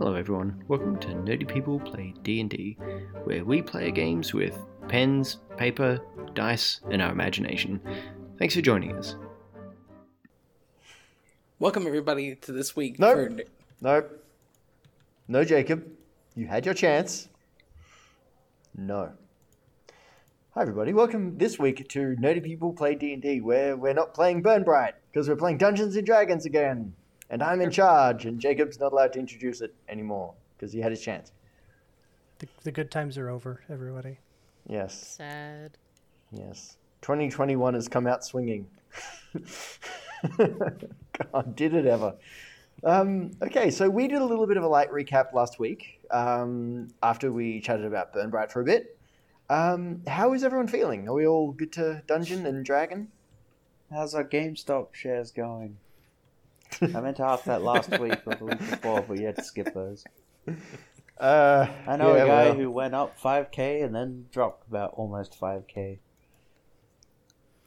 Hello everyone, welcome to Nerdy People Play D&D, where we play games with pens, paper, dice, and our imagination. Thanks for joining us. Welcome everybody to this week. Nope. for- Nope. No, Jacob. You had your chance. No. Hi everybody. Welcome this week to Nerdy People Play D&D, where we're not playing Burn Bright because we're playing Dungeons and Dragons again. And I'm in charge, and Jacob's not allowed to introduce it anymore because he had his chance. The, the good times are over, everybody. Yes. Sad. Yes. 2021 has come out swinging. God, did it ever. Um, okay, so we did a little bit of a light recap last week um, after we chatted about Burn Bright for a bit. Um, how is everyone feeling? Are we all good to Dungeon and Dragon? How's our GameStop shares going? I meant to ask that last week or the week before, but you had to skip those. Uh, I know yeah, a guy well, who went up 5k and then dropped about almost 5k.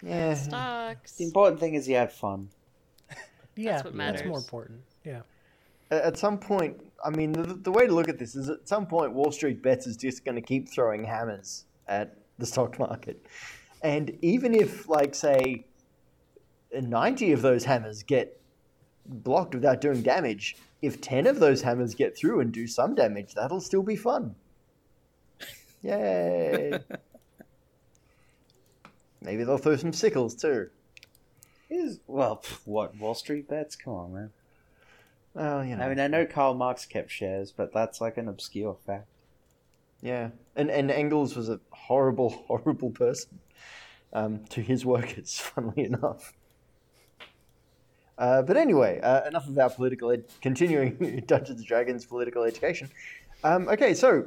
Yeah. Stocks. The important thing is he had fun. Yeah, what that's more important. Yeah. At at some point, I mean, the, the way to look at this is at some point, Wall Street Bets is just going to keep throwing hammers at the stock market. And even if, like, say, 90 of those hammers get blocked without doing damage, if 10 of those hammers get through and do some damage, that'll still be fun. Yay! Maybe they'll throw some sickles too. Is well, pff, what Wall Street bets? Come on, man. Well, you know. I mean, I know Karl Marx kept shares, but that's like an obscure fact. Yeah, and and Engels was a horrible, horrible person um, to his workers. Funnily enough. Uh, but anyway, uh, enough of our political ed- continuing Dungeons and Dragons political education. Um, okay, so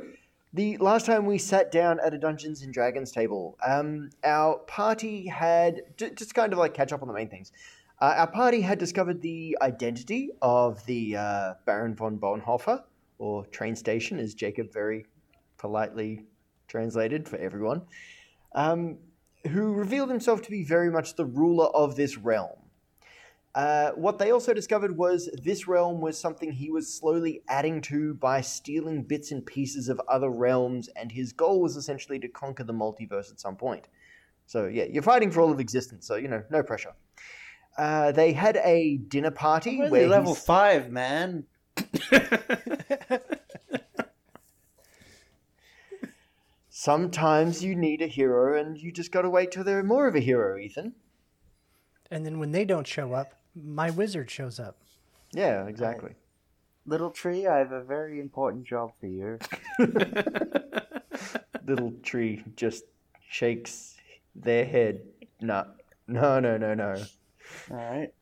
the last time we sat down at a Dungeons and Dragons table, um, our party had j- just kind of like catch up on the main things. Uh, our party had discovered the identity of the uh, Baron von Bonhoeffer, or train station, as Jacob very politely translated for everyone, um, who revealed himself to be very much the ruler of this realm. Uh, what they also discovered was this realm was something he was slowly adding to by stealing bits and pieces of other realms, and his goal was essentially to conquer the multiverse at some point. So, yeah, you're fighting for all of existence, so, you know, no pressure. Uh, they had a dinner party I'm where level he's- five, man. sometimes you need a hero, and you just gotta wait till they're more of a hero, Ethan. And then when they don't show up, my wizard shows up. Yeah, exactly. Little tree, I have a very important job for you. Little tree just shakes their head. No, no, no, no, no. All right.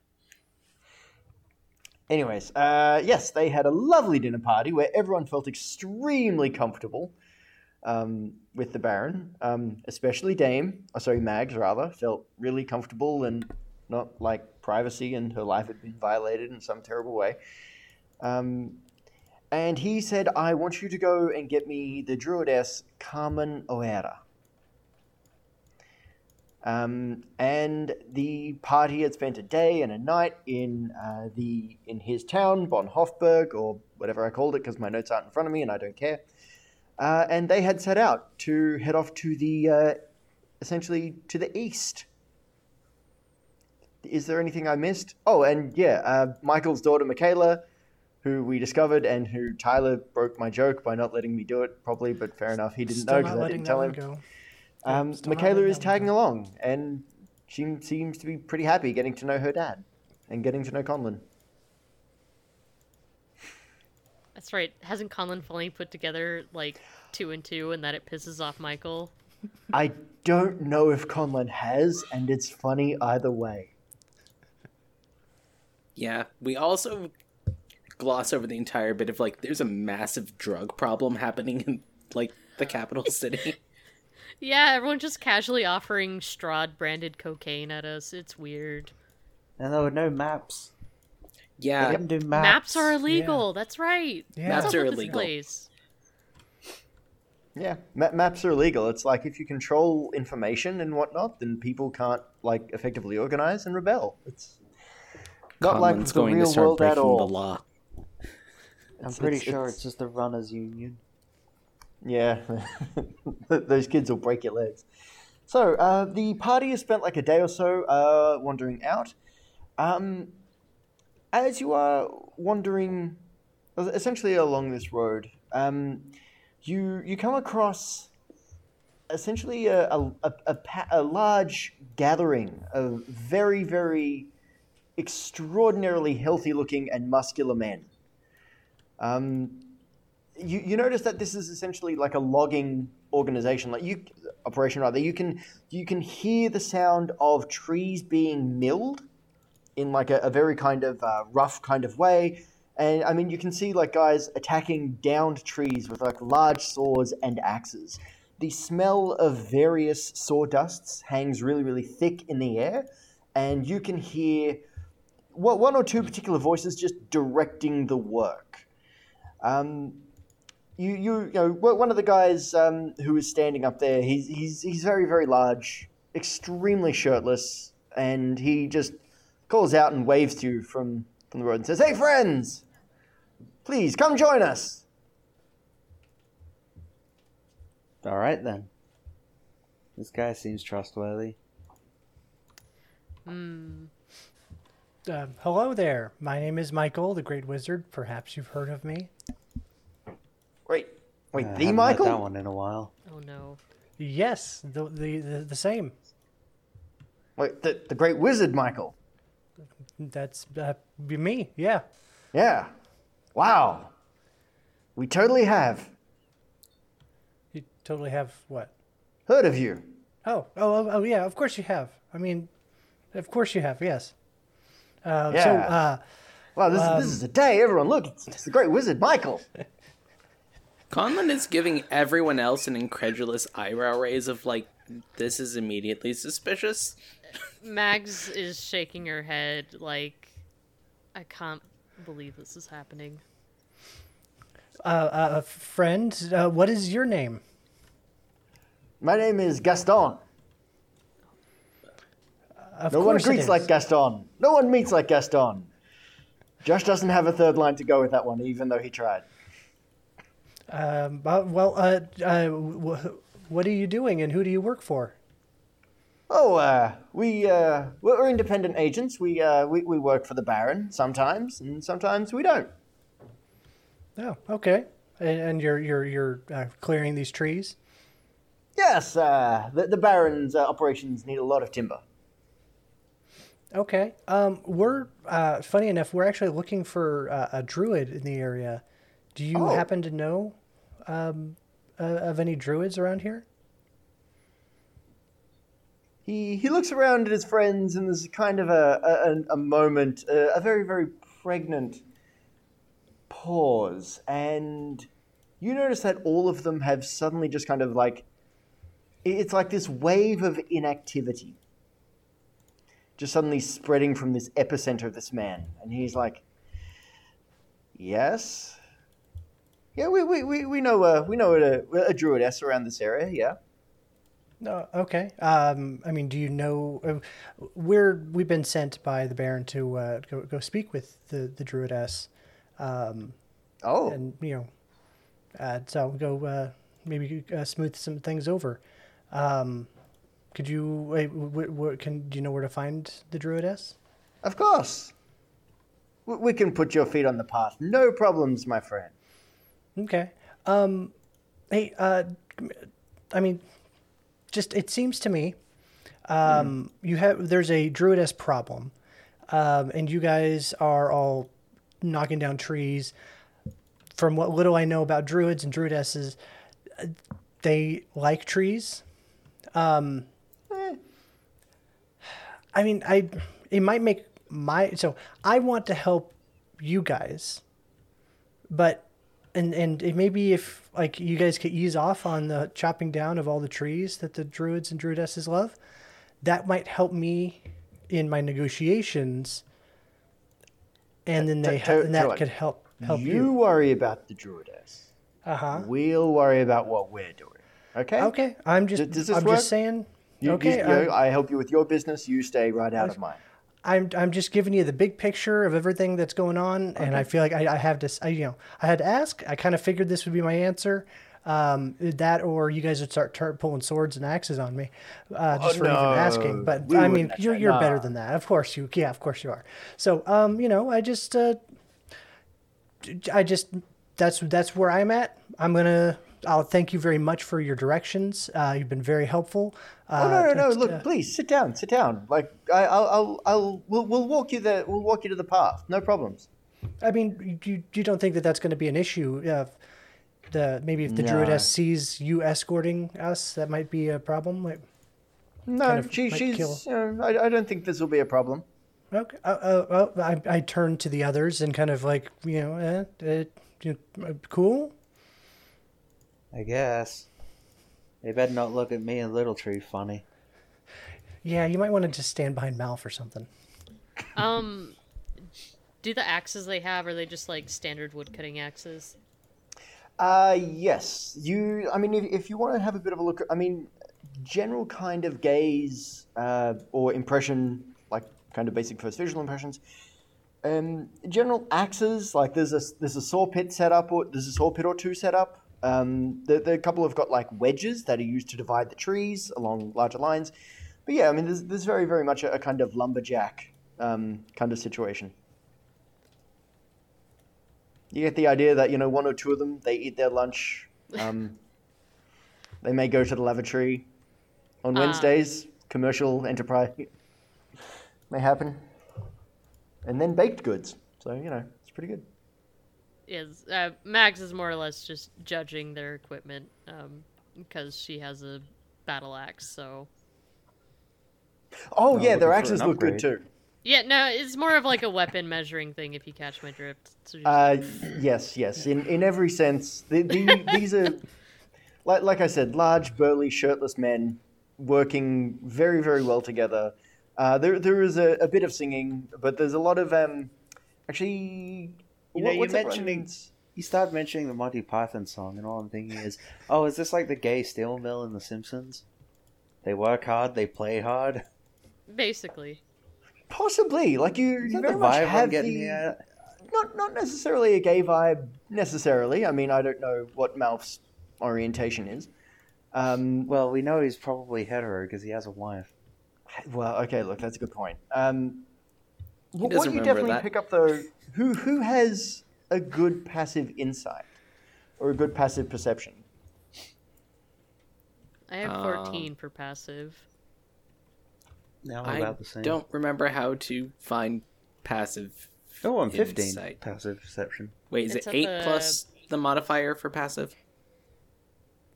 Anyways, uh, yes, they had a lovely dinner party where everyone felt extremely comfortable um, with the Baron, um, especially Dame, oh, sorry, Mags rather, felt really comfortable and not like privacy and her life had been violated in some terrible way. Um, and he said, I want you to go and get me the druidess Carmen Oera. Um, and the party had spent a day and a night in uh, the in his town, Bon Hofburg, or whatever I called it, because my notes aren't in front of me and I don't care. Uh, and they had set out to head off to the uh, essentially to the east. Is there anything I missed? Oh, and yeah, uh, Michael's daughter Michaela, who we discovered, and who Tyler broke my joke by not letting me do it properly. But fair enough, he didn't Still know because I didn't tell him. go. Um, Michaela is tagging go. along, and she seems to be pretty happy getting to know her dad and getting to know Conlon. That's right. Hasn't Conlon finally put together like two and two, and that it pisses off Michael? I don't know if Conlon has, and it's funny either way. Yeah, we also gloss over the entire bit of like there's a massive drug problem happening in like the capital city. Yeah, everyone's just casually offering Strahd branded cocaine at us. It's weird. And there were no maps. They Yeah, didn't do Maps, maps. are illegal. That's right. Yeah. Maps up are illegal. place? Yeah, ma- maps are illegal. It's like if you control information and whatnot, then people can't like effectively organize and rebel. It's not like Conlon's the going real to start world at breaking all. the law. I'm It's- pretty it's- sure it's- it's just the runners union. Yeah, those kids will break your legs. So uh, the party has spent like a day or so uh, wandering out. Um, as you are wandering, essentially along this road, um, you you come across essentially a a, a, a, pa- a large gathering of very very extraordinarily healthy looking and muscular men. Um, you, you notice that this is essentially like a logging organization. Like you operation rather you can you can hear the sound of trees being milled in like a, a very kind of uh, rough kind of way. And i mean you can see like guys attacking downed trees with like large saws and axes. The smell of various sawdusts hangs really really thick in the air and you can hear one one or two particular voices just directing the work um, you, you, you know, one one of the guys um, who is standing up there, he's, he's, he's very, very large, extremely shirtless, and he just calls out and waves to you from, from the road and says, Hey, friends! Please come join us! All right then. This guy seems trustworthy. Hmm. Uh, hello there. My name is Michael, the Great Wizard. Perhaps you've heard of me. Wait, wait, Uh, the haven't met Michael? that one in a while. Oh no. Yes, the the the, the same. Wait, the, the Great Wizard Michael. That's uh, be me. Yeah. Yeah. Wow. We totally have You totally have what? heard of you. Oh, oh, oh, oh, yeah. Of course you have. I mean, of course you have. Yes. Uh, So, Yeah. uh, Wow, this, Um, this is a day. Everyone, look, it's, it's the Great Wizard Michael. Conlon is giving everyone else an incredulous eyebrow raise of like, this is immediately suspicious. Mags is shaking her head like, I can't believe this is happening. uh, uh, friend, uh, what is your name? My name is Gaston. Of No one greets like Gaston. No one meets like Gaston. Josh doesn't have a third line to go with that one, even though he tried. Um, well, uh, uh, wh- what are you doing, and who do you work for? Oh, uh, we uh, we're independent agents. We, uh, we we work for the Baron sometimes, and sometimes we don't. Oh, okay. And, and you're you're you're uh, clearing these trees. Yes, uh, the the Baron's uh, operations need a lot of timber. Okay. Um, we're uh, funny enough. We're actually looking for uh, a druid in the area. Do you Oh. happen to know um, uh, of any druids around here? He he looks around at his friends, and there's kind of a a, a moment, a, a very very pregnant pause, and you notice that all of them have suddenly just kind of like it's like this wave of inactivity, just suddenly spreading from this epicenter of this man, and he's like, "Yes." Yeah, we, we, we, we know uh, we know a, a druidess around this area. Yeah. No. Okay. Um, I mean, do you know? Uh, we're we've been sent by the Baron to uh, go go speak with the the druidess, um, Oh. and you know, uh, so go uh, maybe uh, smooth some things over. Um, could you wait? W- w- can do you know where to find the druidess? Of course. We can put your feet on the path. No problems, my friend. Okay. Um, hey, uh, I mean, just it seems to me, um, you have there's a druidess problem, um, and you guys are all knocking down trees. From what little I know about druids and druidesses, uh, they like trees. Um, I mean, I it might make my so I want to help you guys, but and and it maybe if like you guys could ease off on the chopping down of all the trees that the druids and druidesses love, that might help me in my negotiations. And then they T- ha- and that could help help you, you. worry about the druidess. Uh huh. We'll worry about what we're doing. Okay? Okay, I'm just Does- I'm work? just saying. You, okay, you, you- I help you with your business. You stay right out of mine. I'm I'm just giving you the big picture of everything that's going on, and I feel like I, I have to, I, you know, I had to ask. I kind of figured this would be my answer. Um, that or you guys would start pulling swords and axes on me, uh, just Oh, for even no. asking. But We I mean, you're you're better than that. Of course you, yeah, of course you are. So, um, you know, I just, uh, I just that's that's where I'm at. I'm gonna. I'll thank you very much for your directions. Uh, you've been very helpful. Uh, Oh no, no, no! that's- Look, uh, please sit down, sit down. Like I, I'll, I'll, I'll we'll, we'll walk you there. We'll walk you to the path. No problems. I mean, you you don't think that that's going to be an issue? Uh, the maybe if the No. druidess sees you escorting us, that might be a problem. Like, No, Kind of she, she's. You know, I, I don't think this will be a problem. okay, uh, uh, uh, I I turn to the others and kind of like you know, eh, eh, uh, cool. I guess. They better not look at me and Little Tree funny. Yeah, you might want to just stand behind Malf or something. Um, do the axes they have are they just like standard wood cutting axes? Uh, yes. You. I mean, if, if you want to have a bit of a look, I mean, general kind of gaze uh, or impression, like kind of basic first visual impressions. Um, general axes, like there's a there's a saw pit set up, or there's a saw pit or two set up. Um, the, the couple have got like wedges that are used to divide the trees along larger lines. But yeah, I mean, there's, there's very very much a, a kind of lumberjack um, kind of situation. You get the idea that you know one or two of them they eat their lunch. Um, they may go to the lavatory on Ah. Wednesdays. Commercial enterprise may happen, and then baked goods. So you know it's pretty good. Is uh, Mags is more or less just judging their equipment um, because she has a battle axe. So Oh I'm yeah, their axes look good too. yeah, no, it's more of like a weapon measuring thing. If you catch my drift. So just- Uh, yes, yes. In in every sense, the, the, these are like like I said, large, burly, shirtless men working very very well together. Uh, there there is a, a bit of singing, but there's a lot of um, actually. You know, what- you what's mentioning- everyone's- You start mentioning the Monty Python song, and all I'm thinking is, oh, is this like the gay steel mill in The Simpsons? They work hard, they play hard. basically. possibly like you, Is you very the much have getting the here? not not necessarily a gay vibe necessarily. I mean, I don't know what Malf's orientation is. Um, Well, we know he's probably hetero because he has a wife. Well, okay, look, that's a good point. Um, what doesn't you definitely that. pick up though, who who has a good passive insight or a good passive perception? I have Um, 14 for passive. Now I'm about the same. I don't remember how to find passive. Oh, I'm 15. insight. Passive perception. Wait, is It's it eight the- plus the modifier for passive?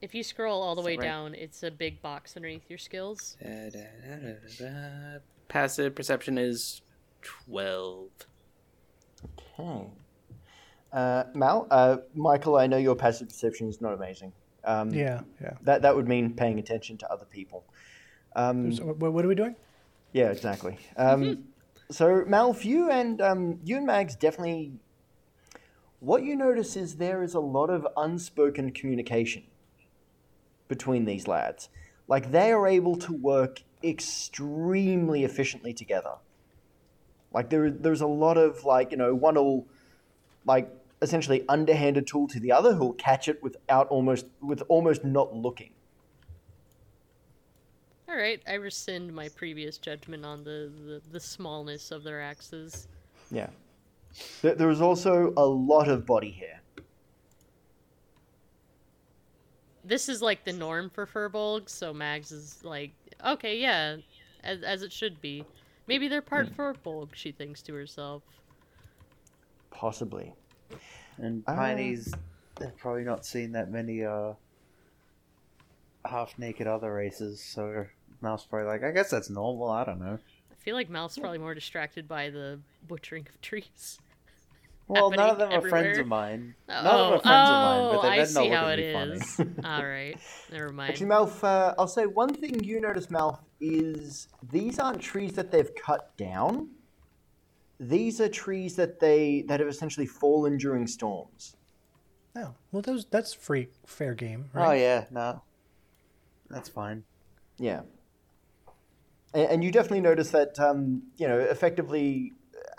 If you scroll all the way right? down, it's a big box underneath your skills. Da, da, da, da, da, da. Passive perception is twelve. Okay. Uh, Mal, uh, Michael, I know your passive perception is not amazing. Um, Yeah, yeah. That that would mean paying attention to other people. Um, So what, what are we doing? Yeah, exactly. Um, so Malf, you and um, you and Mags definitely. What you notice is there is a lot of unspoken communication between these lads. Like they are able to work extremely efficiently together. Like there, there's a lot of like you know one will like essentially underhanded tool to the other who'll catch it without almost with almost not looking. All right, I rescind my previous judgment on the, the, the smallness of their axes. Yeah. There, there is also a lot of body hair. This is like the norm for Firbolg, so Mags is like, okay, yeah, as, as it should be. Maybe they're part Firbolg, she thinks to herself. Possibly. And Ah. Piney's they've probably not seen that many uh half naked other races, so Mouse probably like, I guess that's normal, I don't know. I feel like Mal's probably more distracted by the butchering of trees. Well, none of them happening are friends of mine. Oh, None of them are friends of mine, oh, but they I better not see look at me funny. All right, never mind. Actually, Malf, uh, I'll say one thing you notice, Malf, is these aren't trees that they've cut down. These are trees that they that have essentially fallen during storms. Oh, well, those that's free, fair game, right? Oh yeah, no. That's fine. Yeah. and, and you definitely notice that um, you know effectively a-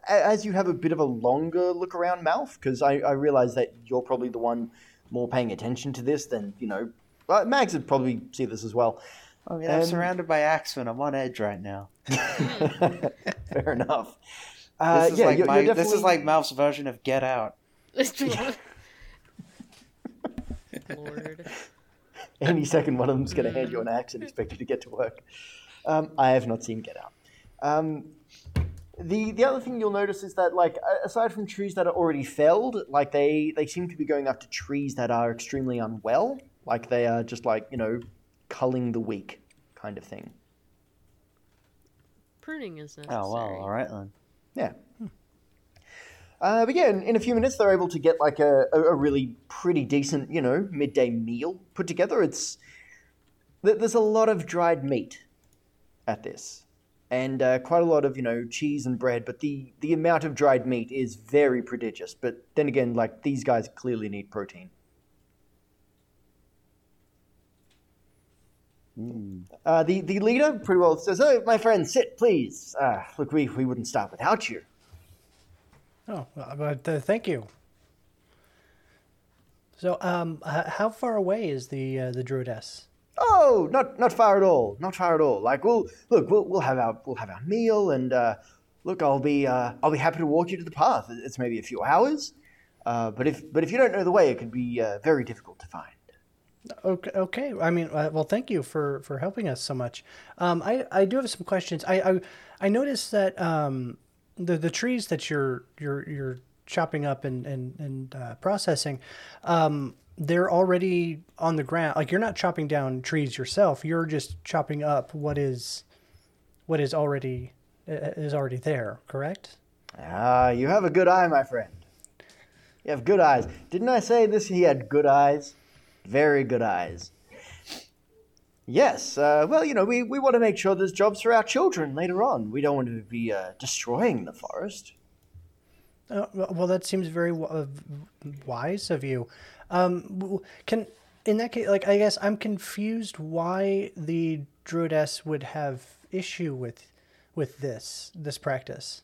as you have a bit of a longer look around mouth because I, I realize that you're probably the one more paying attention to this than you know uh, Mags would probably see this as well. I mean, I'm And- surrounded by axemen. I'm on edge right now. Fair enough. Uh, This is yeah, like you're, my, you're this is like Mouth's version of Get Out. Lord. any second one of them's going to hand you an axe and expect you to get to work. Um, I have not seen Get Out. Um, the the other thing you'll notice is that like aside from trees that are already felled, like they they seem to be going after trees that are extremely unwell, like they are just like you know culling the weak kind of thing. Pruning is necessary. Oh well, all right then. Yeah. Uh, but yeah, in, in a few minutes they're able to get like a, a, a really pretty decent, you know, midday meal put together. It's there's a lot of dried meat at this, and uh, quite a lot of you know cheese and bread. But the the amount of dried meat is very prodigious. But then again, like these guys clearly need protein. Uh, the the leader pretty well says, "Oh, my friend, sit, please. Uh, look, we we wouldn't stop without you." Oh, but uh, thank you. So, um, how far away is the uh, the druidess? Oh, not not far at all. Not far at all. Like we'll look, we'll, we'll have our we'll have our meal, and uh, look, I'll be uh, I'll be happy to walk you to the path. It's maybe a few hours, uh, but if but if you don't know the way, it could be uh, very difficult to find. Okay, okay. I mean, uh, well, thank you for for helping us so much. Um, I I do have some questions. I I, I noticed that um, the the trees that you're you're you're chopping up and and and uh, processing, um, they're already on the ground. Like you're not chopping down trees yourself. You're just chopping up what is what is already uh, is already there. Correct? Ah, you have a good eye, my friend. You have good eyes. Didn't I say this? He had good eyes, very good eyes. Yes. Uh, well, you know, we, we want to make sure there's jobs for our children later on. We don't want to be uh, destroying the forest. Uh, well, that seems very w- uh, wise of you. Um, can in that case, like, I guess I'm confused why the druidess would have issue with with this this practice.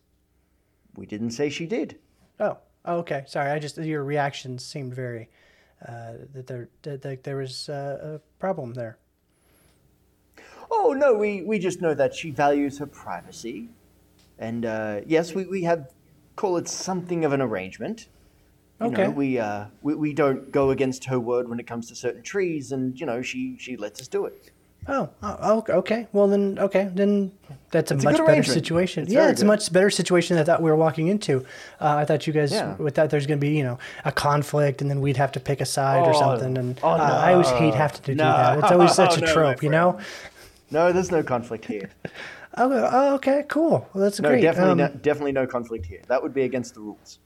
We didn't say she did. Oh, oh okay. Sorry, I just your reactions seemed very uh, that there that, there was uh, a problem there. Oh no, we, we just know that she values her privacy, and uh, yes, we, we have call it something of an arrangement. You Okay. know, we uh we, we don't go against her word when it comes to certain trees, and you know she she lets us do it. Oh, oh, okay. Well, then, okay, then that's a It's much good better situation. It's yeah, it's a much better situation than I thought we were walking into. Uh, I thought you guys, Yeah. with that, there's going to be, you know, a conflict, and then we'd have to pick a side or Oh, something. And oh, uh, I always hate having to do No. that. It's always such a No, trope, you know. No, there's no conflict here. Oh, oh, okay, cool. Well, that's No, great. definitely Um, no, definitely no conflict here. That would be against the rules.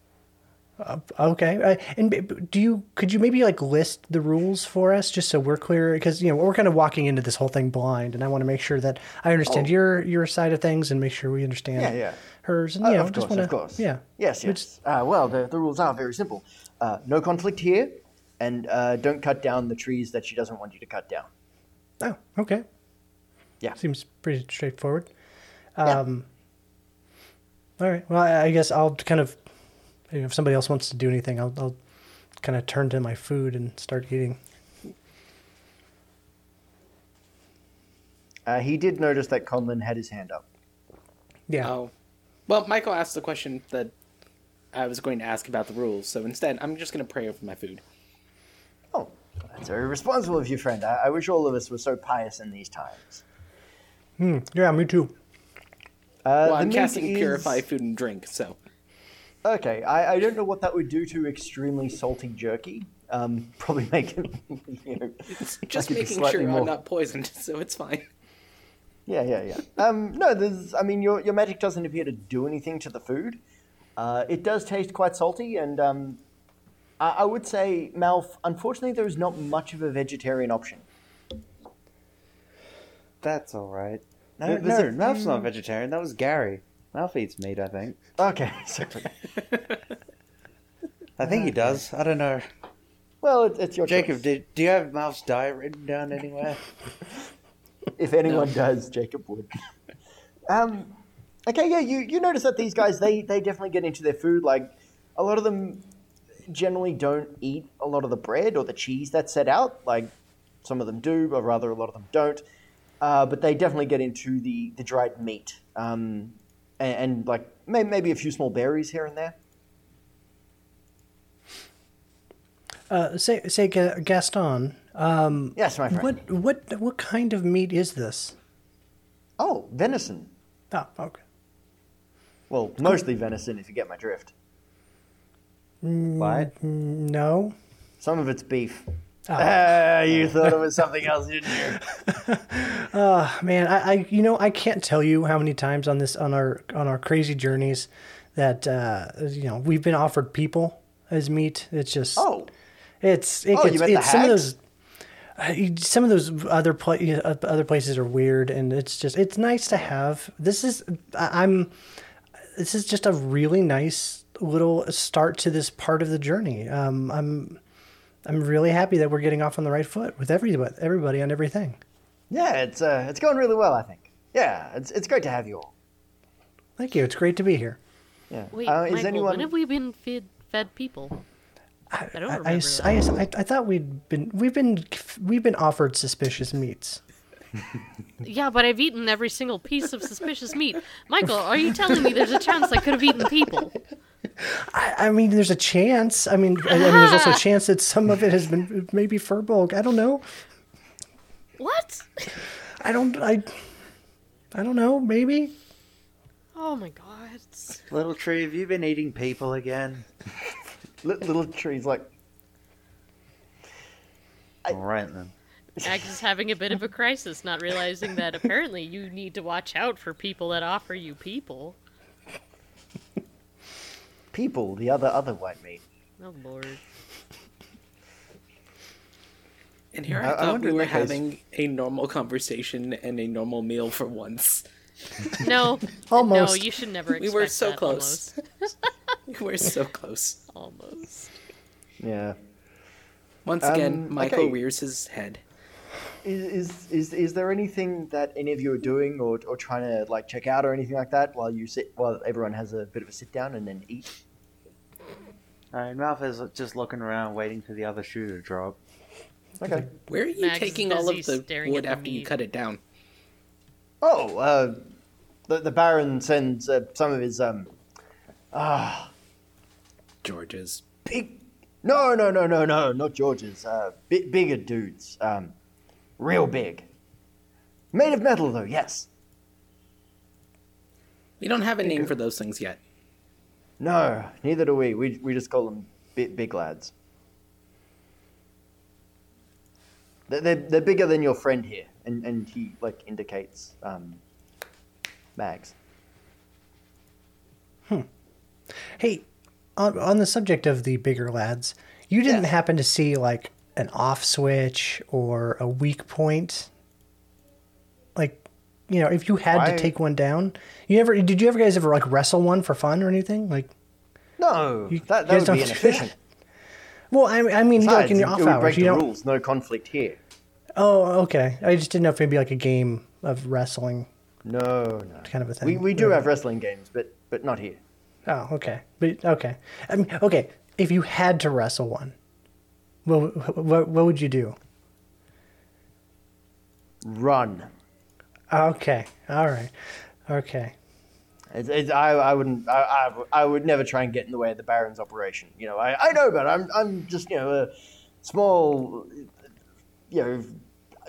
Okay, uh, and do you could you maybe like list the rules for us just so we're clear? Because you know we're kind of walking into this whole thing blind, and I want to make sure that I understand Oh. your your side of things and make sure we understand Yeah, yeah. hers. And Uh, you know, of course, want of course. Yeah. Yes, yes. Uh, well, the, the rules are very simple. Uh, no conflict here, and uh, don't cut down the trees that she doesn't want you to cut down. Oh, okay. Yeah. Seems pretty straightforward. Um, All right. Well, I, guess I'll kind of, if somebody else wants to do anything, I'll, I'll kind of turn to my food and start eating. Uh, he did notice that Conlon had his hand up. Yeah. Oh. Well, Michael asked the question that I was going to ask about the rules, so instead, I'm just going to pray over my food. Oh, that's very responsible of you, friend. I, I wish all of us were so pious in these times. Hmm, yeah, me too. Uh, well, the I'm meat casting is- Purify Food and Drink, so. Okay, I, I don't know what that would do to extremely salty jerky. Um, probably make it, you know, Just make it be making sure more- I'm not poisoned, so it's fine. Yeah, yeah, yeah. Um, no, there's. I mean, your your magic doesn't appear to do anything to the food. Uh, it does taste quite salty, and um, I, I would say, Malf. Unfortunately, there is not much of a vegetarian option. That's all right. No, There- there's no, Malf's not vegetarian. That was Gary. Malf eats meat, I think. Okay, sorry. I think he does. I don't know. Well, it, it's your Jacob, choice. did, do you have Malf's diet written down anywhere? If anyone does, Jacob would. Um, okay, yeah, you, you notice that these guys they they definitely get into their food. Like a lot of them generally don't eat a lot of the bread or the cheese that's set out. Like some of them do, but rather a lot of them don't. Uh, but they definitely get into the the dried meat. Um, and, and like may, maybe a few small berries here and there. Uh, say, say, Gaston. Um, Yes, my friend. what, what, what kind of meat is this? Oh, venison. Oh, okay. Well, mostly venison, if you get my drift. What? No. Some of it's beef. Oh. Ah, you thought it was something else, didn't you? Oh, man, I, I, you know, I can't tell you how many times on this, on our, on our crazy journeys, that uh, you know we've been offered people as meat. It's just, Oh, it's, it Oh, gets, you meant the it's some of those. uh, Some of those other pla- uh, other places are weird, and it's just it's nice to have. This is I'm. This is just a really nice little start to this part of the journey. Um, I'm I'm really happy that we're getting off on the right foot with everybody, everybody on everything. yeah, it's uh, it's going really well, I think. Yeah, it's it's great to have you all. Thank you. It's great to be here. Yeah. Wait, uh, is Michael, anyone? when have we been fed fed people? I don't remember. I. I, I, I thought we'd been we've been we've been offered suspicious meats. Yeah, but I've eaten every single piece of suspicious meat. Michael, are you telling me there's a chance I could have eaten people? I, I mean, there's a chance. I mean, I, I mean, there's also a chance that some of it has been maybe Firbolg. I don't know. What? I don't. I. I don't know. Maybe. Oh my god. Little tree, have you been eating people again? Little trees like All right then. Mags is having a bit of a crisis, not realizing that apparently you need to watch out for people that offer you people. People, the other other white meat. Oh lord. And here I- I, I thought wonder we were that case- having a normal conversation and a normal meal for once. No. Almost. No, you should never expect We were so that, close. we were so close. Almost. almost. Yeah. Once again, Um, Michael okay. rears his head. Is, is is is there anything that any of you are doing or, or trying to like check out or anything like that while you sit while everyone has a bit of a sit down and then eat? All right, Ralph is just looking around, waiting for the other shoe to drop. Okay. Where are you Max taking all of the wood at the after you cut it down? Oh, uh, the the Baron sends uh, some of his um ah George's. big. No, no, no, no, no, not George's. Uh, bi- bigger dudes. Um, real big. Made of metal, though. Yes. We don't have a name for those things yet. No, neither do we. We we just call them big, big lads. They're, they're, they're bigger than your friend here, and, and he like indicates um, Mags. Hmm. Hey, on, on the subject of the bigger lads, you didn't Yes. happen to see like an off switch or a weak point? Like, you know, if you had I- to take one down, you never did. You ever guys ever like wrestle one for fun or anything? Like, No, You- that, you would be inefficient. well, I, I mean, like Besides, in it, your off hours, break you the don't. rules. No conflict here. Oh, okay. I just didn't know if it'd be like a game of wrestling No, no. kind of a thing. We, we do have wrestling games, but but not here. Oh, okay. But okay. I mean, okay. If you had to wrestle one, what what, what would you do? Run. Okay. All right. Okay. It's, it's, I, I wouldn't. I, I, I would never try and get in the way of the Baron's operation. You know, I, I know, but I'm I'm just you know a small, you know,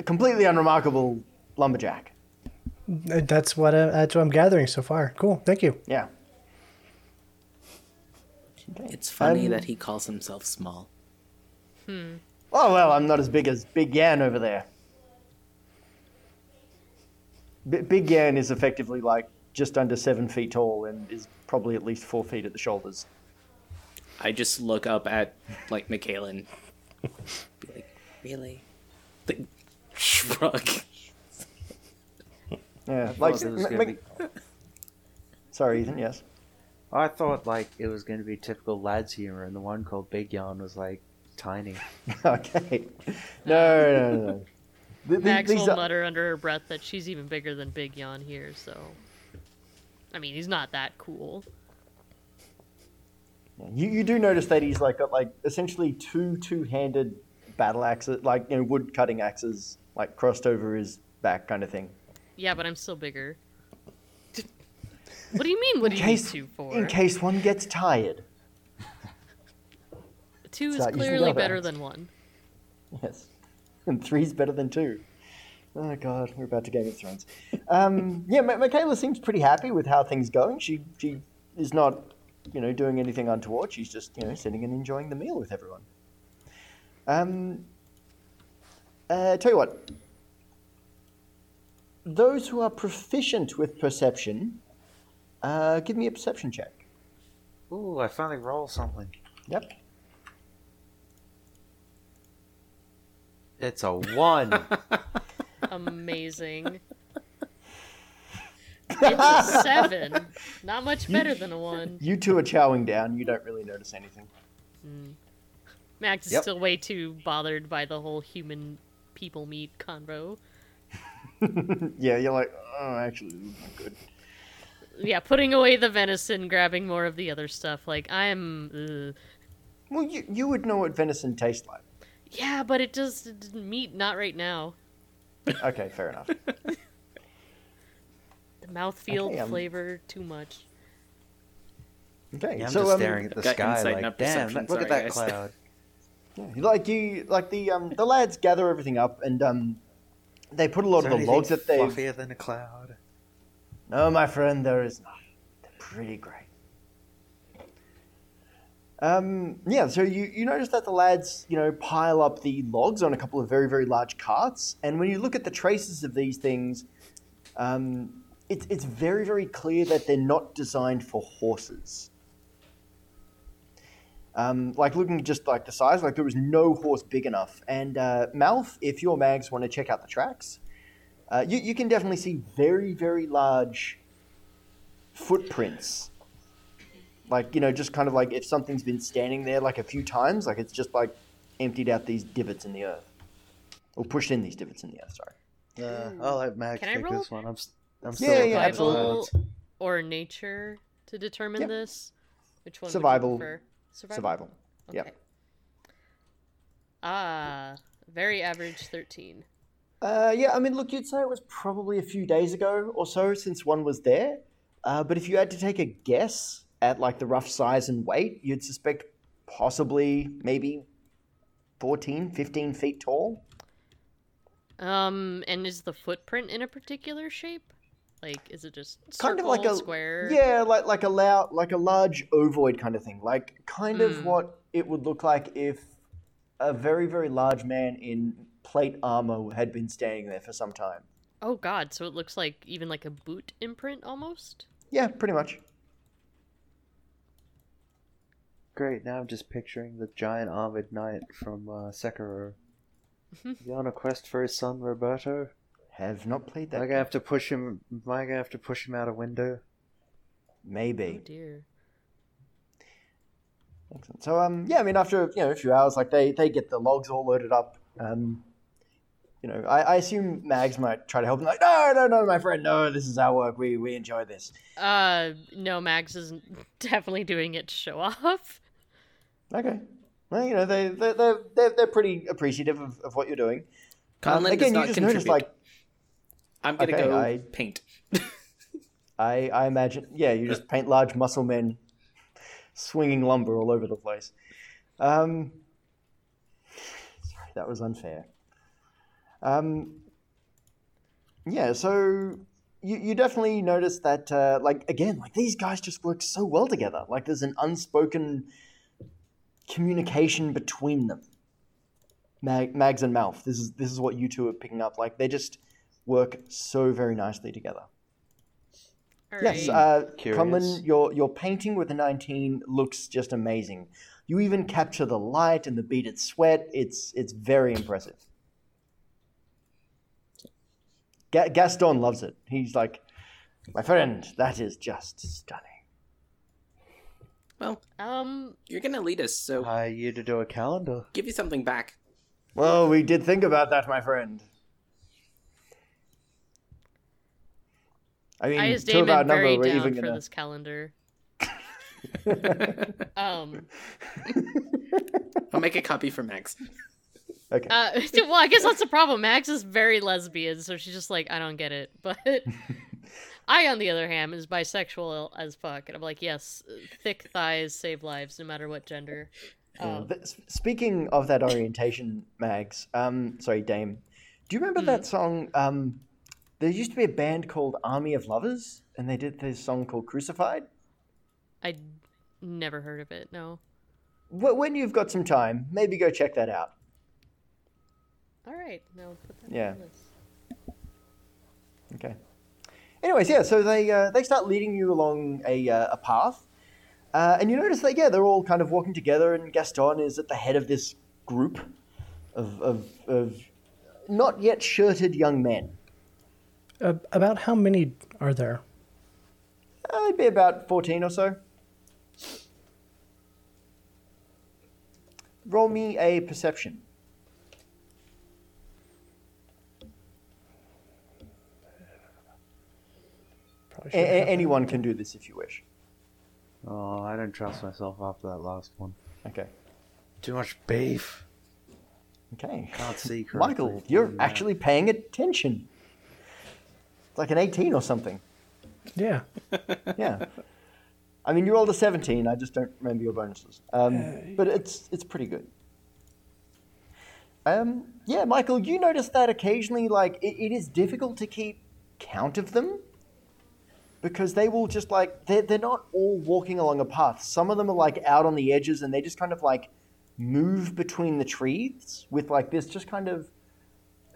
completely unremarkable lumberjack. That's what uh, that's what I'm gathering so far. Cool. Thank you. Yeah. It's funny Um, that he calls himself small. Hmm. Oh well, I'm not as big as Big Yan over there. B- Big Yan is effectively like just under seven feet tall and is probably at least four feet at the shoulders. I just look up at like Michaelan. Be like, really? The shrug. Yeah, I like. thought it was m- gonna m- be- Sorry, Ethan. Yes. I thought like it was going to be typical lads humor, and the one called Big Yarn was like tiny. okay. No, no, no. No. Th- th- Mags will are- mutter under her breath that she's even bigger than Big Yon here, so I mean, he's not that cool. You, you do notice that he's like got like essentially two two-handed battle axes, like you know wood cutting axes, like crossed over his back, kind of thing. Yeah, but I'm still bigger. what do you mean? What do you case- need two for? In case one gets tired. two is clearly better than one. Yes, and three's better than two. Oh god, we're about to Game of Thrones. Um, yeah, Michaela seems pretty happy with how things going. She she is not, you know, doing anything untoward. She's just you know sitting and enjoying the meal with everyone. Um, uh, tell you what. Those who are proficient with perception, uh, give me a perception check. Ooh, I finally rolled something. Yep. It's a one. Amazing. it's a seven. Not much better than a one. You two are chowing down. You don't really notice anything. Mm. Mags is Yep. still way too bothered by the whole human people meat convo. Yeah, you're like, oh, actually, this is not good. Yeah, putting away the venison, grabbing more of the other stuff. Like I'm. ugh. Well, you, you would know what venison tastes like. Yeah, but it just meat not right now. Okay, fair enough. The mouthfeel Okay, um, flavor too much. Okay, Yeah, I'm so just um, staring at the got sky insight, like, not damn, perception, look at that guys." cloud. yeah, like you, like the um, the lads gather everything up and um, they put a lot Is of the logs that they. fluffier than a cloud. No, my friend, there is not. They're pretty great. Um, yeah, so you, you notice that the lads, you know, pile up the logs on a couple of very, very large carts. And when you look at the traces of these things, um, it's, it's very, very clear that they're not designed for horses. Um, like looking just like the size, like there was no horse big enough. And uh, if your mags want to check out the tracks, uh, you, you can definitely see very, very large footprints. Like, you know, just kind of like if something's been standing there like a few times, like it's just like emptied out these divots in the earth. Or pushed in these divots in the earth, sorry. Uh, I'll let Max Can I roll? this one. I'm, s- I'm Yeah, still yeah, yeah, at the Survival or nature to determine Yep. this? Which one? Survival. Would you? Survival. Survival. Okay. Yep. Ah, very average thirteen. Uh, yeah, I mean, look, you'd say it was probably a few days ago or so since one was there. Uh, but if you had to take a guess at like the rough size and weight, you'd suspect possibly maybe 14, 15 feet tall. Um, and is the footprint in a particular shape? Like, is it just kind of like a square? Yeah, like like a lou- like a large ovoid kind of thing. Like kind of Mm. what it would look like if a very very large man in plate armor had been standing there for some time. Oh God! So it looks like even like a boot imprint almost. Yeah, pretty much. Great, now I'm just picturing the giant armored knight from uh, Sekiro. you on a quest for his son Roberto? Have not played that. Am I gonna have to push him? Am I gonna have to push him out a window? Maybe. Oh dear. Excellent. So um yeah, I mean after you know a few hours, like they they get the logs all loaded up. Um, you know, I, I assume Mags might try to help them. Like, no, no, no, my friend, no, this is our work. We we enjoy this. Uh, no, Mags is definitely doing it to show off. Okay. Well, you know, they they they're they're, they're pretty appreciative of, of what you're doing. Um, again, you not just contribute. noticed like I'm gonna Okay, go I- paint. I I imagine yeah, you just paint large muscle men swinging lumber all over the place. Um, sorry, that was unfair. Um, yeah, so you, you definitely notice that, uh, like, again, like these guys just work so well together. Like, there's an unspoken communication between them. Mag, Mags and Mouth. This is this is what you two are picking up. Like, they just work so very nicely together. All Yes, right. uh, Curious. Conlon, your your painting with the 19 looks just amazing. You even capture the light and the beaded sweat. It's it's very impressive. Ga- Gaston loves it. He's like, my friend, that is just stunning. Well, um, you're gonna lead us, so Hire you to do a calendar. give you something back. Well, we did think about that, my friend. I mean, I as to about Damon number, very we're down even for gonna. this calendar. um, I'll make a copy for Mags. Okay. uh, well, I guess that's the problem. Mags is very lesbian, so she's just like, I don't get it. But I, on the other hand, is bisexual as fuck, and I'm like, yes, thick thighs save lives, no matter what gender. Um, speaking of that orientation, Mags, um, sorry, Dame, do you remember Hmm. that song? Um, there used to be a band called Army of Lovers, and they did this song called Crucified. I never heard of it. No. When you've got some time, maybe go check that out. All right, no, put that Yeah. on the list. Okay. Anyways, yeah, so they uh, they start leading you along a, uh, a path, uh, and you notice that yeah, they're all kind of walking together, and Gaston is at the head of this group of of, of not yet shirted young men. Uh, about how many are there? Uh, it'd be about fourteen or so. Roll me a perception. A- a- anyone can do this if you wish. Oh, I don't trust myself after that last one. Okay. Too much beef. Okay. Can't see correctly. Michael, you're Yeah. actually paying attention. It's like an 18 or something. Yeah. Yeah. I mean, you rolled a 17. I just don't remember your bonuses. Um, but it's it's pretty good. Um, yeah, Michael, you notice that occasionally, like, it, it is difficult to keep count of them because they will just, like, they're, they're not all walking along a path. Some of them are, like, out on the edges and they just kind of, like, move between the trees with, like, this just kind of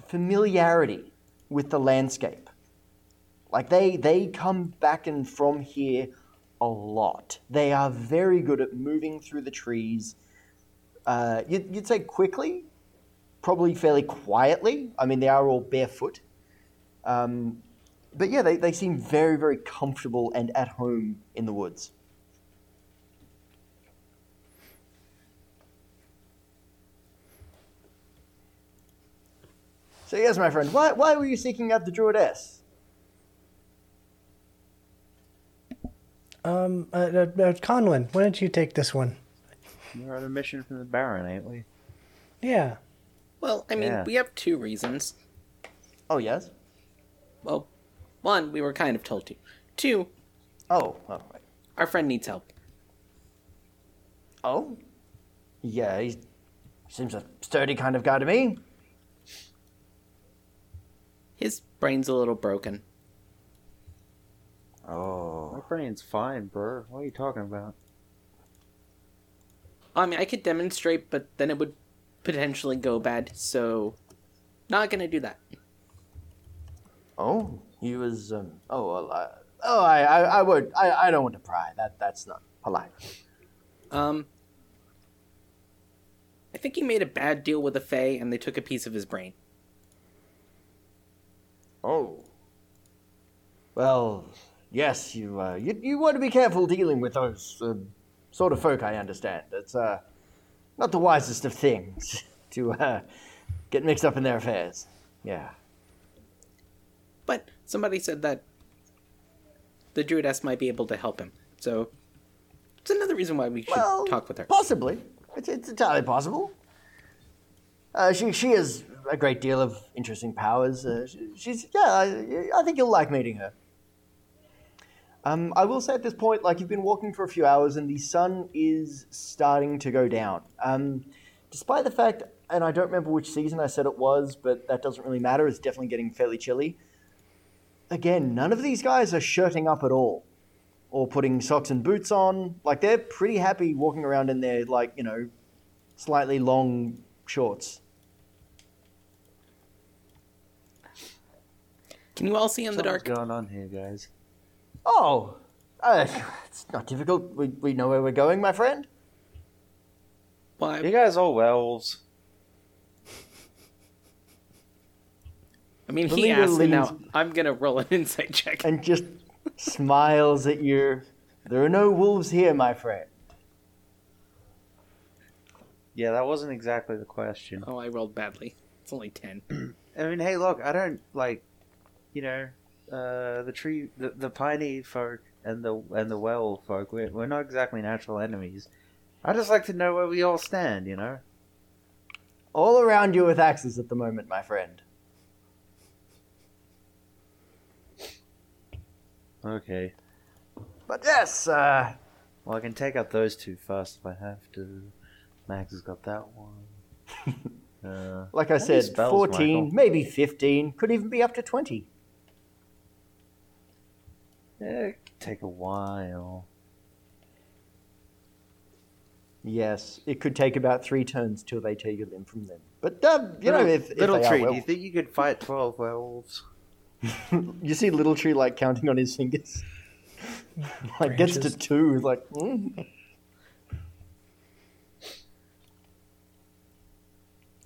familiarity with the landscape. Like they they come back and from here a lot. They are very good at moving through the trees. Uh, you'd, you'd say quickly, probably fairly quietly. I mean, they are all barefoot. Um, but yeah, they, they seem very, very comfortable and at home in the woods. So yes, my friend, why, why were you seeking out the druidess? Um, uh, uh, uh, Conlon, why don't you take this one? We're on a mission from the Baron, ain't we? Yeah. Well, I mean, Yeah. we have two reasons. Oh yes. Well, one, we were kind of told to. Two, Oh, oh, right. our friend needs help. oh. Yeah, he seems a sturdy kind of guy to me. His brain's a little broken. Oh. My brain's fine, bro. What are you talking about? I mean, I could demonstrate, but then it would potentially go bad, so not gonna do that. Oh, he was. Um, oh, well, I, oh, I, I, I would. I, I don't want to pry. That, that's not polite. Um, I think he made a bad deal with the Fae, and they took a piece of his brain. Oh. Well, yes, you, uh, you, you want to be careful dealing with those uh, sort of folk. I understand. It's uh, not the wisest of things to uh, get mixed up in their affairs. Yeah. But somebody said that the Druidess might be able to help him, so it's another reason why we should Well, talk with her. Possibly. It's, it's entirely possible. Uh, she she has a great deal of interesting powers. Uh, she, she's yeah. I, I think you'll like meeting her. Um, I will say at this point, like you've been walking for a few hours, and the sun is starting to go down. Um, despite the fact, and I don't remember which season I said it was, but that doesn't really matter. It's definitely getting fairly chilly. Again, none of these guys are shirting up at all or putting socks and boots on. Like they're pretty happy walking around in their like you know slightly long shorts. Can you all see in the dark? What's dark? going on here, guys? Oh, uh, it's not difficult. We we know where we're going, my friend. Well, You guys all elves. I mean, he Belinda asked, and now I'm gonna roll an insight check. And just smiles at you. There are no wolves here, my friend. Yeah, that wasn't exactly the question. Oh, I rolled badly. It's only ten. I mean, hey, look, I don't like, you know, uh, the tree, the, the piney folk and the and the well folk, we're, we're not exactly natural enemies. I just like to know where we all stand, you know. All around you with axes at the moment, my friend. Okay. But yes, uh, Well, I can take out those two first if I have to. Mags has got that one. uh, like I said, spells, 14, Michael? maybe 15, could even be up to 20. yeah, it could take a while. Yes, it could take about three turns till they take a limb from them. But, uh, you know, little, if, if little tree, do you think you could fight twelve werewolves? you see Little Tree, like, counting on his fingers. like, gets to two, like, mm.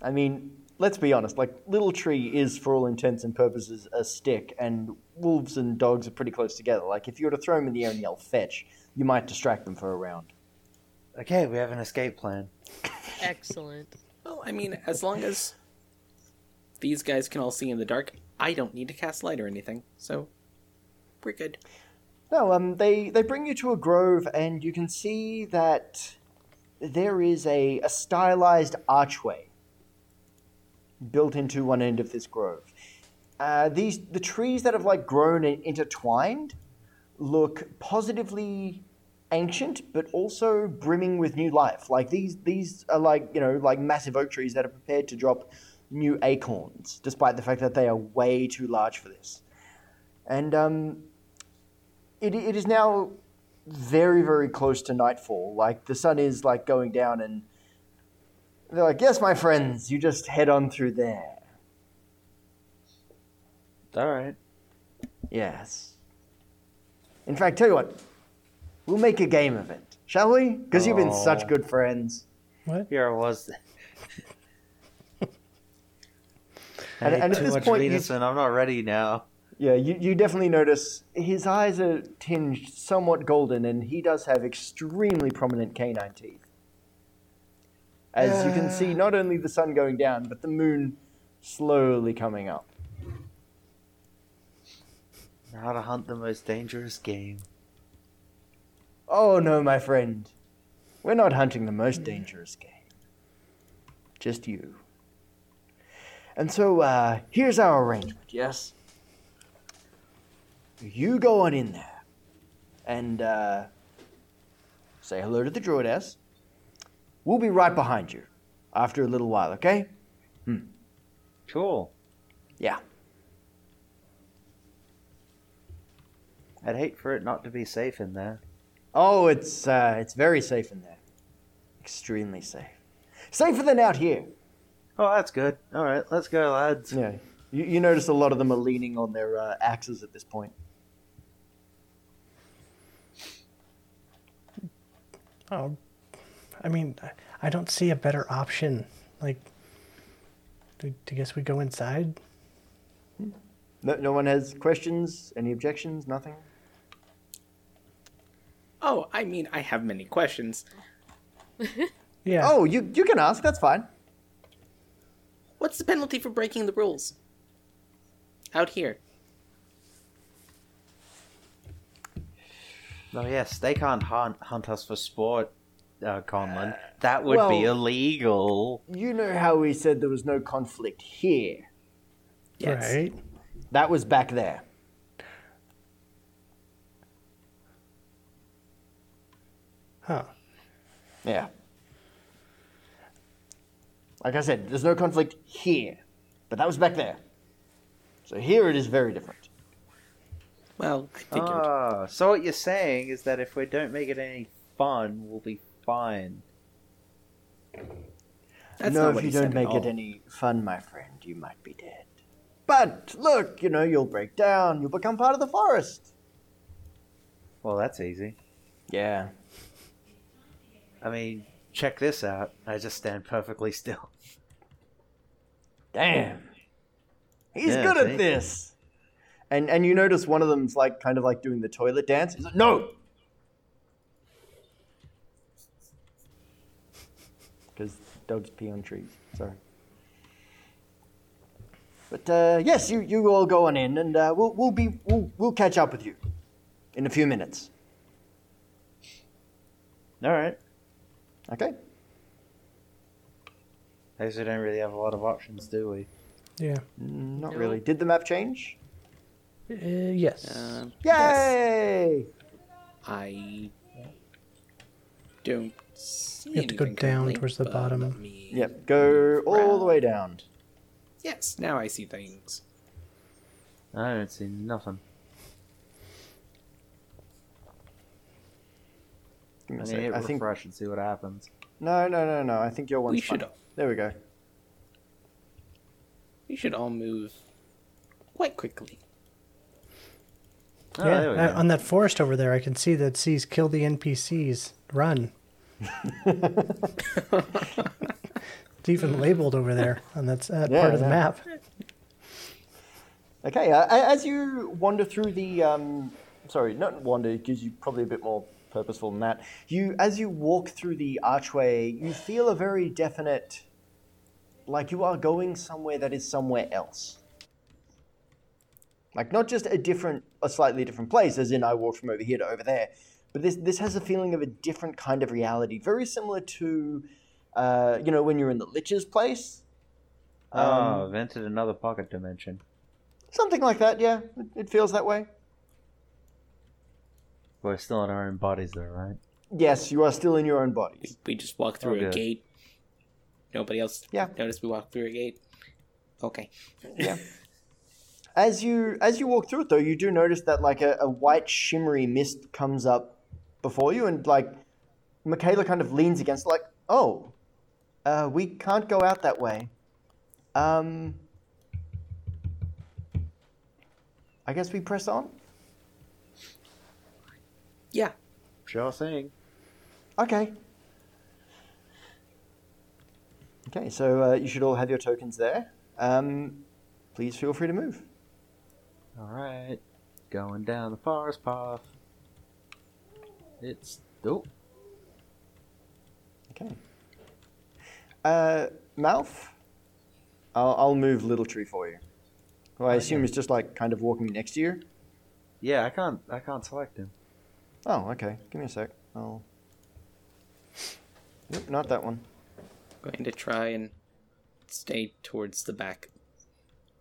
I mean, let's be honest, like, Little Tree is, for all intents and purposes, a stick, and wolves and dogs are pretty close together. Like, if you were to throw him in the air and yell fetch, you might distract them for a round. Okay, we have an escape plan. Excellent. Well, I mean, as long as these guys can all see in the dark, I don't need to cast light or anything, so we're good. No, um, they they bring you to a grove, and you can see that there is a, a stylized archway built into one end of this grove. Uh, these the trees that have like grown and intertwined look positively ancient, but also brimming with new life. Like these these are like you know like massive oak trees that are prepared to drop new acorns, despite the fact that they are way too large for this. And um, it, it is now very very close to nightfall like the sun is like going down and they're like yes my friends you just head on through there All right. yes in fact tell you what we'll make a game of it shall we because you've been such Oh. good friends What? Here I was. And- and at this point venison. I'm not ready now. yeah you, you definitely notice his eyes are tinged somewhat golden and he does have extremely prominent canine teeth as you can see not only the sun going down but the moon slowly coming up How to hunt the most dangerous game. Oh no, my friend. We're not hunting the most dangerous game. Just you. And so, uh, here's our arrangement, yes? You go on in there and, uh, say hello to the druidess. We'll be right behind you after a little while, okay? Cool. Yeah. I'd hate for it not to be safe in there. Oh, it's, uh, it's very safe in there. Extremely safe. Safer than out here. Oh, that's good. All right, let's go, lads. Yeah. You, you notice a lot of them are leaning on their uh, axes at this point. Oh, I mean, I- I don't see a better option. Like, I I guess we go inside. No, no one has questions, any objections, nothing? Oh, I mean, I have many questions. Yeah. Oh, you, you can ask, that's fine. What's the penalty for breaking the rules? Out here. Oh yes, they can't hunt, hunt us for sport, uh, Conlon. That would be illegal. You know how we said there was no conflict here? Yes. Right. That was back there. Huh. Yeah. Like I said, there's no conflict here, but that was back there. So here it is very different. Well, figured. Ah, so what you're saying is that if we don't make it any fun, we'll be fine. That's no, if you don't make it any fun, my friend, you might be dead. But look, you know, you'll break down, you'll become part of the forest. Well, that's easy. Yeah. I mean, check this out. I just stand perfectly still. Damn. He's Yeah, good at this. And and you notice one of them's like kind of like doing the toilet dance. He's like, no. Because dogs pee on trees. Sorry. But uh, yes, you, you all go on in, and uh, we'll we'll be we'll, we'll catch up with you in a few minutes. All right. Okay. I guess we don't really have a lot of options, do we? Yeah. Not Nope. really. Did the map change? Uh, yes. Um, yes. Yay! I don't see You have to go anything down currently, towards the but bottom. let me- Yep. Go all the way down. Yes, now I see things. I don't see nothing. Give me I a mean, sec. hit I think refresh and see what happens. no, no, no, no. I think your one's We should fine. There we go. we should all move quite quickly. Oh, yeah. there we uh, on that forest over there, I can see that sees kill the NPCs. Run. it's even labeled over there on that uh, Yeah, part of the yeah. map. Okay. Uh, a- as you wander through the, um, sorry, not wander, it gives you're probably a bit more purposeful than that. You, as you walk through the archway, you feel a very definite, like you are going somewhere that is somewhere else. Like not just a different, a slightly different place, as in I walked from over here to over there, but this this has a feeling of a different kind of reality, very similar to, uh, you know, when you're in the Lich's place. oh, Um, vented another pocket dimension. Something like that, yeah. It, it feels that way. We're still in our own bodies, though, right? Yes, you are still in your own bodies. We just walk through a good. gate. Nobody else Yeah. noticed we walked through a gate. Okay. Yeah. As you as you walk through it, though, you do notice that like a, a white shimmery mist comes up before you, and like Michaela kind of leans against, like, oh, uh, we can't go out that way. Um, I guess we press on. Yeah. Sure thing. Okay. Okay, so uh, you should all have your tokens there. Um, please feel free to move. All right. Going down the forest path. It's oh, Okay. Uh, Malf, I'll, I'll move Little Tree for you. Who I assume is just like kind of walking next to you. yeah. I can't. I can't select him. Oh, okay. Give me a sec. I'll. Nope, not that one. Going to try and stay towards the back.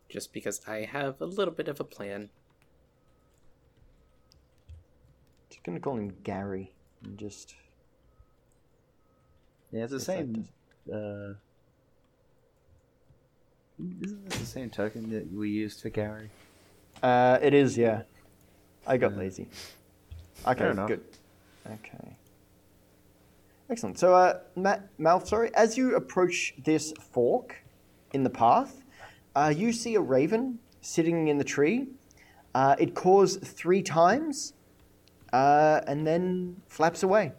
Just because I have a little bit of a plan. Just gonna call him Gary and just. Yeah, it's the if same. Uh, isn't this the same token that we used for Gary? Uh, it is, yeah. I got Yeah. lazy. Okay, good. Okay. Excellent. So, uh, Ma- Malf, sorry, as you approach this fork in the path, uh, you see a raven sitting in the tree. Uh, it caws three times uh, and then flaps away.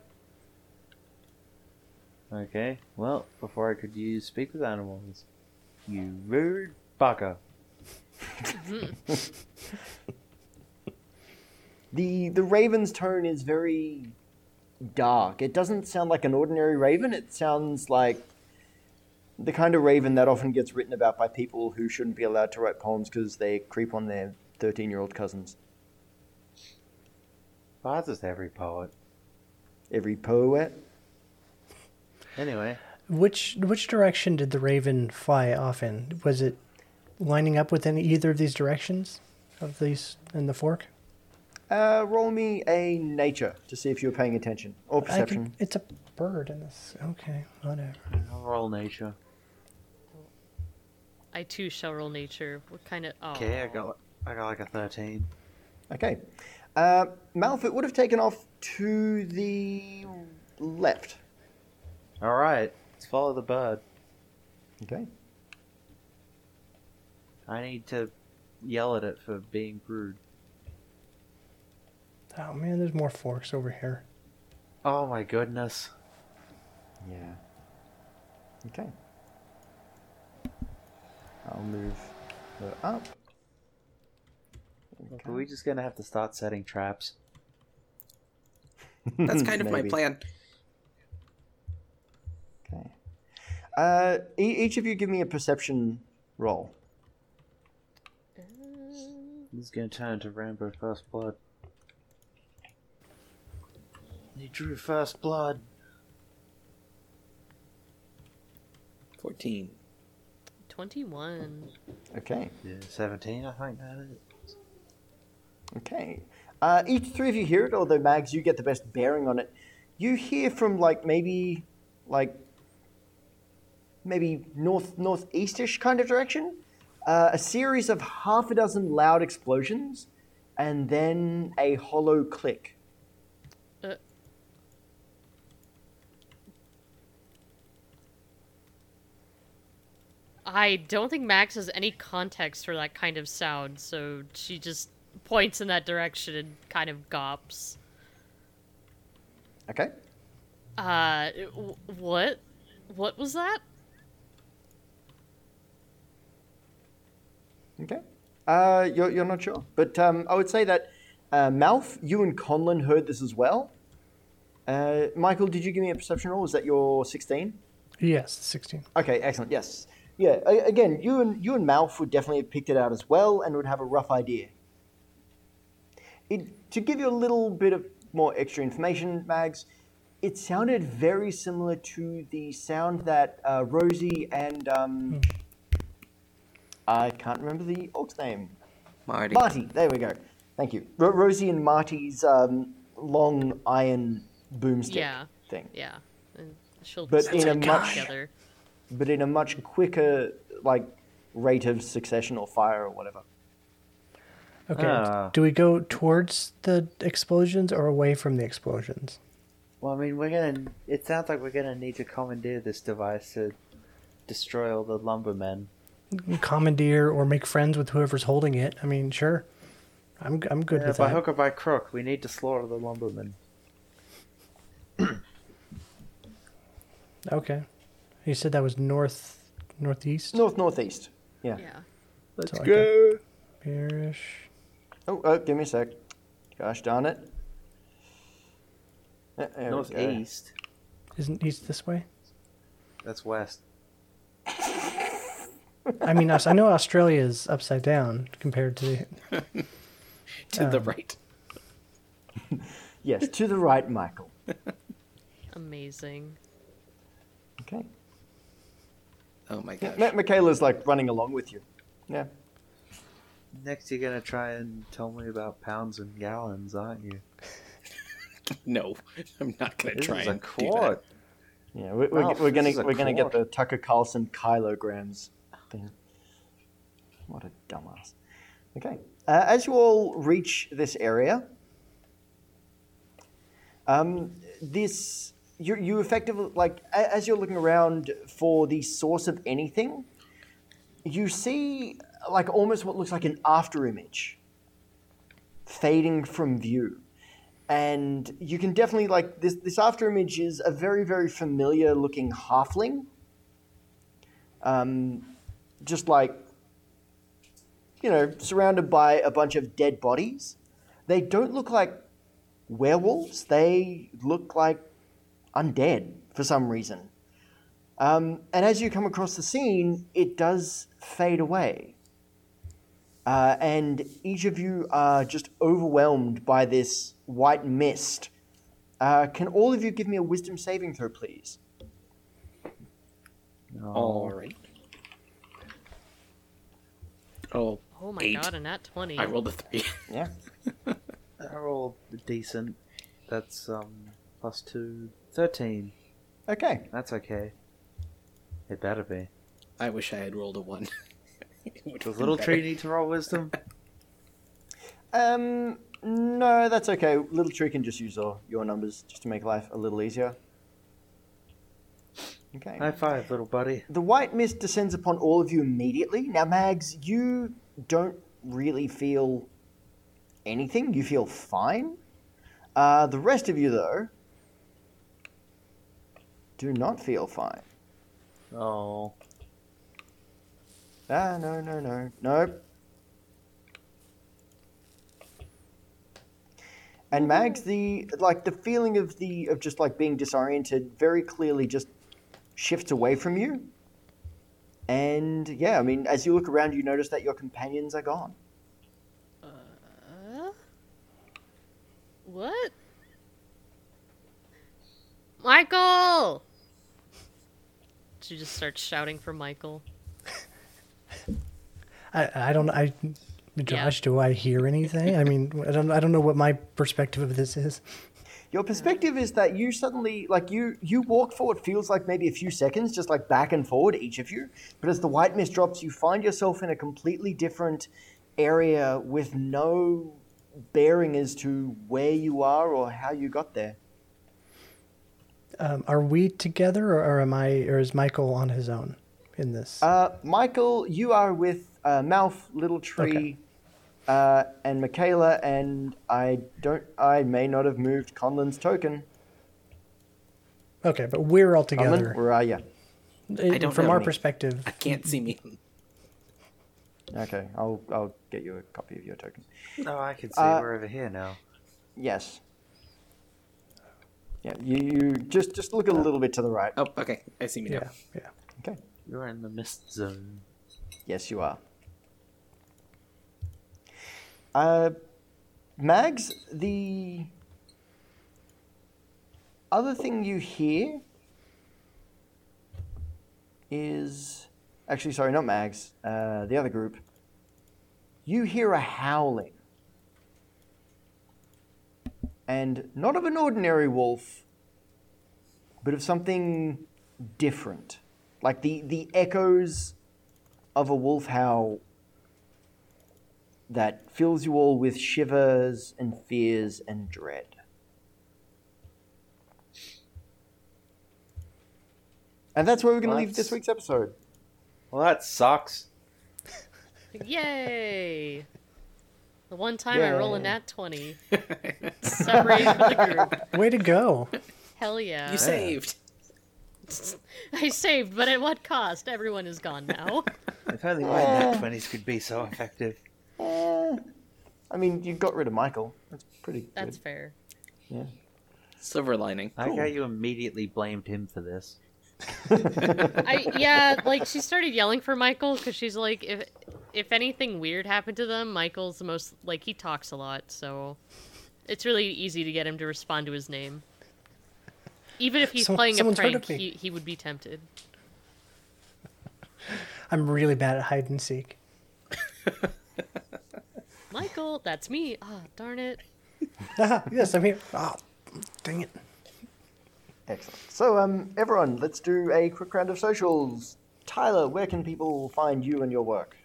Okay. Well, before I could use speak with animals, you rude bugger. The the raven's tone is very dark. It doesn't sound like an ordinary raven. It sounds like the kind of raven that often gets written about by people who shouldn't be allowed to write poems because they creep on their 13 year old cousins. Well, that's just every poet. Every poet. Anyway, Which which direction did the raven fly off in? Was it lining up with any either of these directions of these in the fork? Uh, roll me a nature to see if you're paying attention or perception. can, it's a bird in this. Okay, whatever. I'll roll nature. I too shall roll nature. What kind of? Oh, Okay, I got I got like a thirteen. Okay. Uh, Malfoy would have taken off to the left. All right, let's follow the bird. Okay. I need to yell at it for being rude. Oh man, there's more forks over here. Oh my goodness. Yeah. Okay. I'll move her up. Are we just gonna have to start setting traps? That's kind of my plan. Okay. Uh, e- each of you give me a perception roll. This is gonna turn into Rambo First Blood. He drew First Blood. 14. 21. Okay. Yeah, 17, I think that is. Okay. Uh, each three of you hear it, although Mags, you get the best bearing on it. You hear from like maybe, like maybe north northeastish kind of direction, uh, a series of half a dozen loud explosions, and then a hollow click. I don't think Mags has any context for that kind of sound, so she just points in that direction and kind of gops. Okay. Uh, w- what? What was that? Okay. Uh, you're, you're not sure. But um, I would say that uh, Malf, you and Conlon heard this as well. Uh, Michael, did you give me a perception roll? Was that your 16? Yes, 16. Okay, excellent. Yes. Yeah, again, you and, you and Malf would definitely have picked it out as well and would have a rough idea. It, to give you a little bit of more extra information, Mags, it sounded very similar to the sound that uh, Rosie and um, I can't remember the orc's name. Marty. Marty. There we go. Thank you. Ro- Rosie and Marty's um, long iron boomstick Yeah. thing, Yeah. And she'll But in a much- together. But in a much quicker like rate of succession or fire or whatever. Okay. Ah. Do we go towards the explosions or away from the explosions? Well, I mean, we're gonna. It sounds like we're gonna need to commandeer this device to destroy all the lumbermen. Commandeer or make friends with whoever's holding it. I mean, sure. I'm I'm good Yeah, with by that. hook or by crook, we need to slaughter the lumbermen. Okay. You said that was north northeast. North northeast. Yeah. Yeah. Let's like go. Bearish. Oh, oh, give me a sec. Gosh darn it. Uh, there. Northeast. Isn't east this way? That's west. I mean, I know Australia is upside down compared to. to the Um, right. Yes, to the right, Michael. Amazing. Okay. Oh my Yeah, gosh. Ma- Michaela's like running along with you. Yeah. Next, you're gonna try and tell me about pounds and gallons, aren't you? No, I'm not gonna This try is a and do quart. Yeah, we're, we're, Ralph, we're gonna we're gonna get the Tucker Carlson kilograms thing. What a dumbass. Okay, uh, as you all reach this area, um, this you you effectively like as you're looking around for the source of anything, you see like almost what looks like an after image fading from view. And you can definitely like this this after image is a very very familiar looking halfling. Um, just like you know surrounded by a bunch of dead bodies. They don't look like werewolves. They look like undead for some reason um, and as you come across the scene it does fade away uh, and each of you are just overwhelmed by this white mist. Uh, can all of you give me a wisdom saving throw, please? No. All right. Oh, Oh my Eight. god, and that 20. I rolled a three. Yeah. They're all decent. That's um plus two. Thirteen. Okay. That's okay. It better be. I wish I had rolled a one. Which Does was little better. tree need to roll wisdom? Um. No, that's okay. Little Tree can just use your, your numbers just to make life a little easier. Okay. High five, little buddy. The white mist descends upon all of you immediately. Now, Mags, you don't really feel anything. You feel fine. Uh, the rest of you, though, do not feel fine. Oh. Ah, no, no, no, nope. And Mags, the like the feeling of the of just like being disoriented very clearly just shifts away from you. And yeah, I mean, as you look around, you notice that your companions are gone. What? Michael! She just starts shouting for Michael. I, I don't I Josh, do I hear anything? I mean, I don't I don't know what my perspective of this is. Your perspective is that you suddenly, like you, you walk for what feels like maybe a few seconds, just like back and forward, each of you. But as the white mist drops, you find yourself in a completely different area with no bearing as to where you are or how you got there. Um, are we together, or, or am I, or is Michael on his own in this? Uh, Michael, you are with uh, Malf, Little Tree, Okay. uh, and Michaela, and I don't, I may not have moved Conlon's token. okay, but we're all Conlon, together. where are you? Uh, don't From know our me. perspective, I can't see me. Okay, I'll, I'll get you a copy of your token. No, I can see Uh, we're over here now. Yes. Yeah, you, you just just look a little bit to the right. Oh, okay. I see me yeah, now. yeah. Okay. You're in the mist zone. Yes, you are. Uh, Mags, the other thing you hear is actually sorry, not Mags. Uh, the other group. You hear a howling, and not of an ordinary wolf, but of something different, like the the echoes of a wolf howl that fills you all with shivers and fears and dread. And that's where we're going to Well, leave this week's episode. Well, that sucks. Yay! The one time I roll a Yay. nat 20. Separate from the group. Way to go! Hell yeah. You saved. I saved, but at what cost? Everyone is gone now. If only my nat 20s could be so effective. Eh, I mean, you got rid of Michael. That's pretty good. That's fair. Yeah. Silver lining. I like how you immediately blamed him for this. I yeah, like she started yelling for Michael because she's like, if if anything weird happened to them, Michael's the most like he talks a lot, so it's really easy to get him to respond to his name. Even if he's Someone- playing a prank, he, he would be tempted. I'm really bad at hide and seek. Michael, that's me. Ah, darn it. Ah, yes, I'm here. Oh, dang it! Excellent. So, um, everyone, let's do a quick round of socials. Tyler, where can people find you and your work?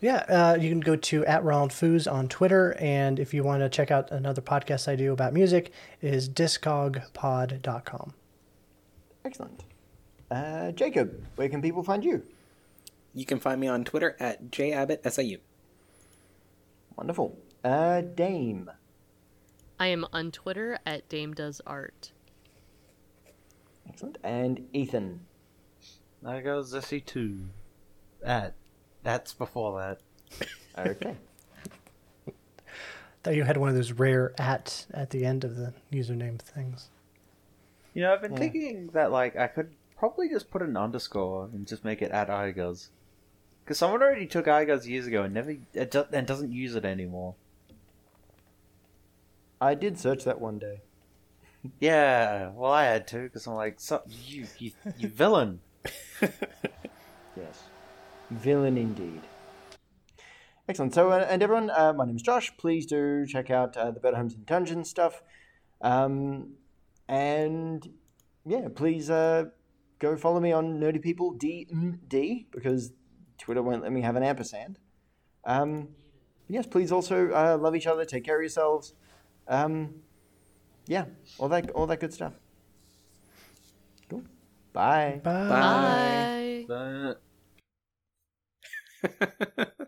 Yeah, uh, you can go to at Ronald Foos on Twitter, and if you want to check out another podcast I do about music, is discogpod.com. Excellent. Uh, Jacob, where can people find you? You can find me on Twitter at jabbottsiu. Wonderful. Uh, Dame. I am on Twitter at Dame Does Art. Excellent. And Ethan. There goes Zessie 2. That. That's before that. Okay. Thought you had one of those rare at at the end of the username things. You know, I've been Yeah. thinking that, like, I could probably just put an underscore and just make it at Igaz. Because someone already took Igaz years ago and never and doesn't use it anymore. I did search that one day. Yeah, well, I had to because I'm like, so, you, you, you villain. Yes. Villain indeed. Excellent. So, uh, and everyone, uh, my name is Josh. Please do check out uh, the Better Homes and Dungeons stuff. Um, and yeah, please uh, go follow me on Nerdy People DMD because Twitter won't let me have an ampersand. Um, yes, please also uh, love each other, take care of yourselves. Um, yeah, all that, all that good stuff. Cool. Bye. Bye. Bye. Uh,